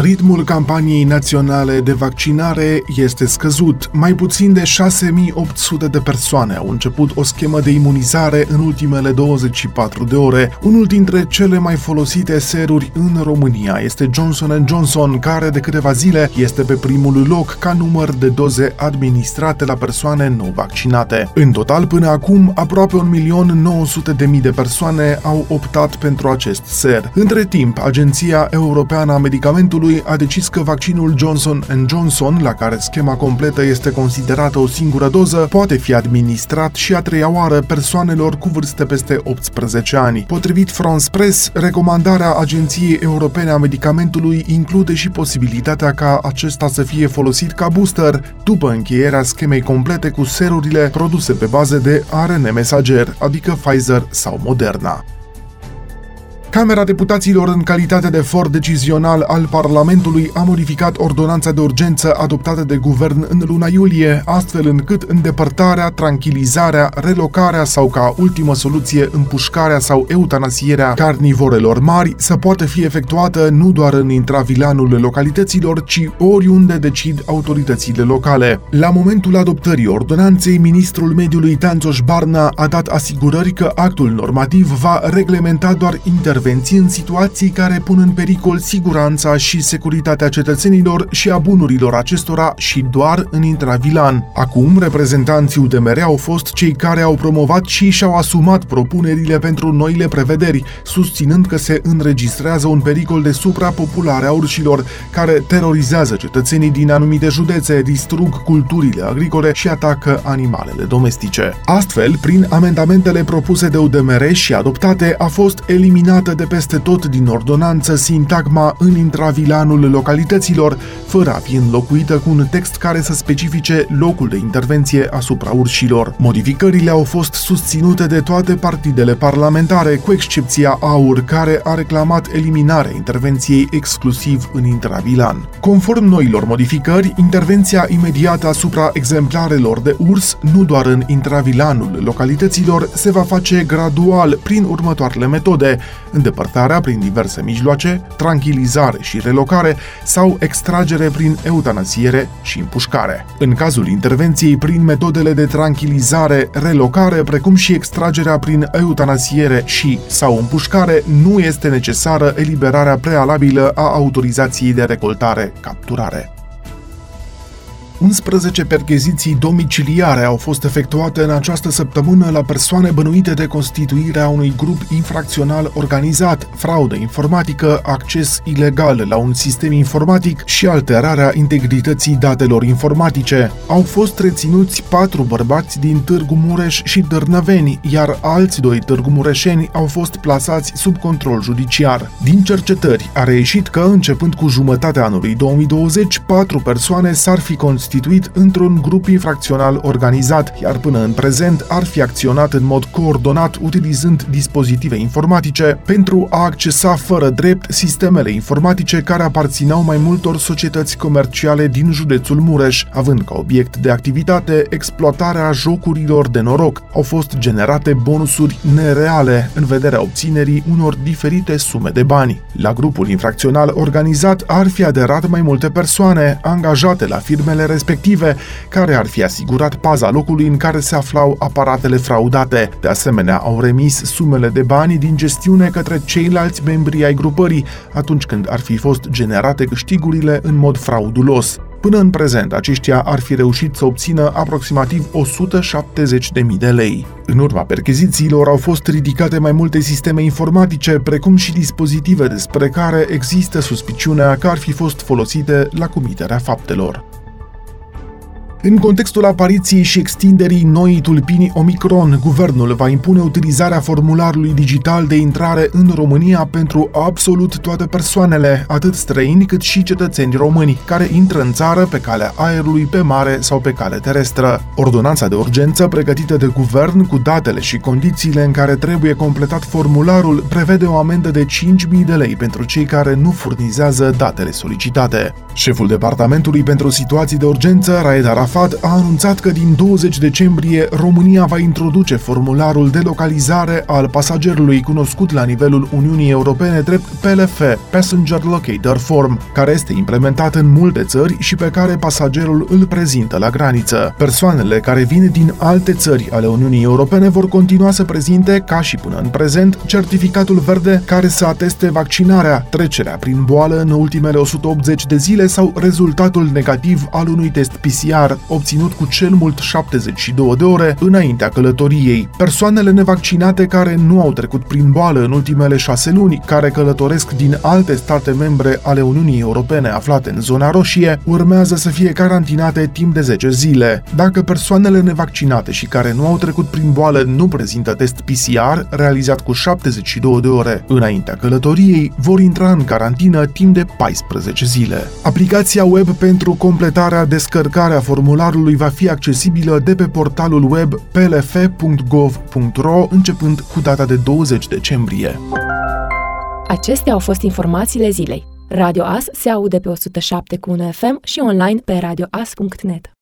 Ritmul campaniei naționale de vaccinare este scăzut. Mai puțin de 6800 de persoane au început o schemă de imunizare în ultimele 24 de ore. Unul dintre cele mai folosite seruri în România este Johnson Johnson, care de câteva zile este pe primul loc ca număr de doze administrate la persoane nou vaccinate. În total, până acum, aproape 1.900.000 de persoane au optat pentru acest ser. Între timp, Agenția Europeană a Medicamentului Consiliului a decis că vaccinul Johnson Johnson, la care schema completă este considerată o singură doză, poate fi administrat și a treia oară persoanelor cu vârste peste 18 ani. Potrivit France Press, recomandarea Agenției Europene a Medicamentului include și posibilitatea ca acesta să fie folosit ca booster după încheierea schemei complete cu serurile produse pe bază de ARN mesager, adică Pfizer sau Moderna. Camera Deputaților, în calitate de for decizional al Parlamentului, a modificat ordonanța de urgență adoptată de guvern în luna iulie, astfel încât îndepărtarea, tranquilizarea, relocarea sau ca ultimă soluție împușcarea sau eutanasierea carnivorelor mari să poată fi efectuată nu doar în intravilanul localităților, ci oriunde decid autoritățile locale. La momentul adoptării ordonanței, ministrul mediului Tanțoș Barna a dat asigurări că actul normativ va reglementa doar inter intervenții în situații care pun în pericol siguranța și securitatea cetățenilor și a bunurilor acestora și doar în intravilan. Acum, reprezentanții UDMR au fost cei care au promovat și și-au asumat propunerile pentru noile prevederi, susținând că se înregistrează un pericol de suprapopulare a urșilor, care terorizează cetățenii din anumite județe, distrug culturile agricole și atacă animalele domestice. Astfel, prin amendamentele propuse de UDMR și adoptate, a fost eliminat eliminată de peste tot din ordonanță sintagma în intravilanul localităților, fără a fi înlocuită cu un text care să specifice locul de intervenție asupra urșilor. Modificările au fost susținute de toate partidele parlamentare, cu excepția AUR, care a reclamat eliminarea intervenției exclusiv în intravilan. Conform noilor modificări, intervenția imediată asupra exemplarelor de urs, nu doar în intravilanul localităților, se va face gradual prin următoarele metode, îndepărtarea prin diverse mijloace, tranquilizare și relocare sau extragere prin eutanasiere și împușcare. În cazul intervenției prin metodele de tranquilizare, relocare, precum și extragerea prin eutanasiere și sau împușcare, nu este necesară eliberarea prealabilă a autorizației de recoltare, capturare. 11 percheziții domiciliare au fost efectuate în această săptămână la persoane bănuite de constituirea unui grup infracțional organizat, fraudă informatică, acces ilegal la un sistem informatic și alterarea integrității datelor informatice. Au fost reținuți patru bărbați din Târgu Mureș și Dârnăveni, iar alți doi Târgu Mureșeni au fost plasați sub control judiciar. Din cercetări a reieșit că, începând cu jumătatea anului 2020, patru persoane s-ar fi constituit constituit într-un grup infracțional organizat, iar până în prezent ar fi acționat în mod coordonat utilizând dispozitive informatice pentru a accesa fără drept sistemele informatice care aparțineau mai multor societăți comerciale din județul Mureș, având ca obiect de activitate exploatarea jocurilor de noroc. Au fost generate bonusuri nereale în vederea obținerii unor diferite sume de bani. La grupul infracțional organizat ar fi aderat mai multe persoane angajate la firmele respective, care ar fi asigurat paza locului în care se aflau aparatele fraudate. De asemenea, au remis sumele de bani din gestiune către ceilalți membri ai grupării, atunci când ar fi fost generate câștigurile în mod fraudulos. Până în prezent, aceștia ar fi reușit să obțină aproximativ 170.000 de lei. În urma perchezițiilor au fost ridicate mai multe sisteme informatice, precum și dispozitive despre care există suspiciunea că ar fi fost folosite la comiterea faptelor. În contextul apariției și extinderii noii tulpini Omicron, guvernul va impune utilizarea formularului digital de intrare în România pentru absolut toate persoanele, atât străini cât și cetățeni români, care intră în țară pe calea aerului, pe mare sau pe cale terestră. Ordonanța de urgență pregătită de guvern cu datele și condițiile în care trebuie completat formularul prevede o amendă de 5.000 de lei pentru cei care nu furnizează datele solicitate. Șeful Departamentului pentru Situații de Urgență, Raed Araf Arafat a anunțat că din 20 decembrie România va introduce formularul de localizare al pasagerului cunoscut la nivelul Uniunii Europene drept PLF, Passenger Locator Form, care este implementat în multe țări și pe care pasagerul îl prezintă la graniță. Persoanele care vin din alte țări ale Uniunii Europene vor continua să prezinte, ca și până în prezent, certificatul verde care să ateste vaccinarea, trecerea prin boală în ultimele 180 de zile sau rezultatul negativ al unui test PCR obținut cu cel mult 72 de ore înaintea călătoriei. Persoanele nevaccinate care nu au trecut prin boală în ultimele șase luni, care călătoresc din alte state membre ale Uniunii Europene aflate în zona roșie, urmează să fie carantinate timp de 10 zile. Dacă persoanele nevaccinate și care nu au trecut prin boală nu prezintă test PCR realizat cu 72 de ore înaintea călătoriei, vor intra în carantină timp de 14 zile. Aplicația web pentru completarea descărcarea formularului va fi accesibilă de pe portalul web plf.gov.ro începând cu data de 20 decembrie. Acestea au fost informațiile zilei. Radio As se aude pe 107 cu FM și online pe radioas.net.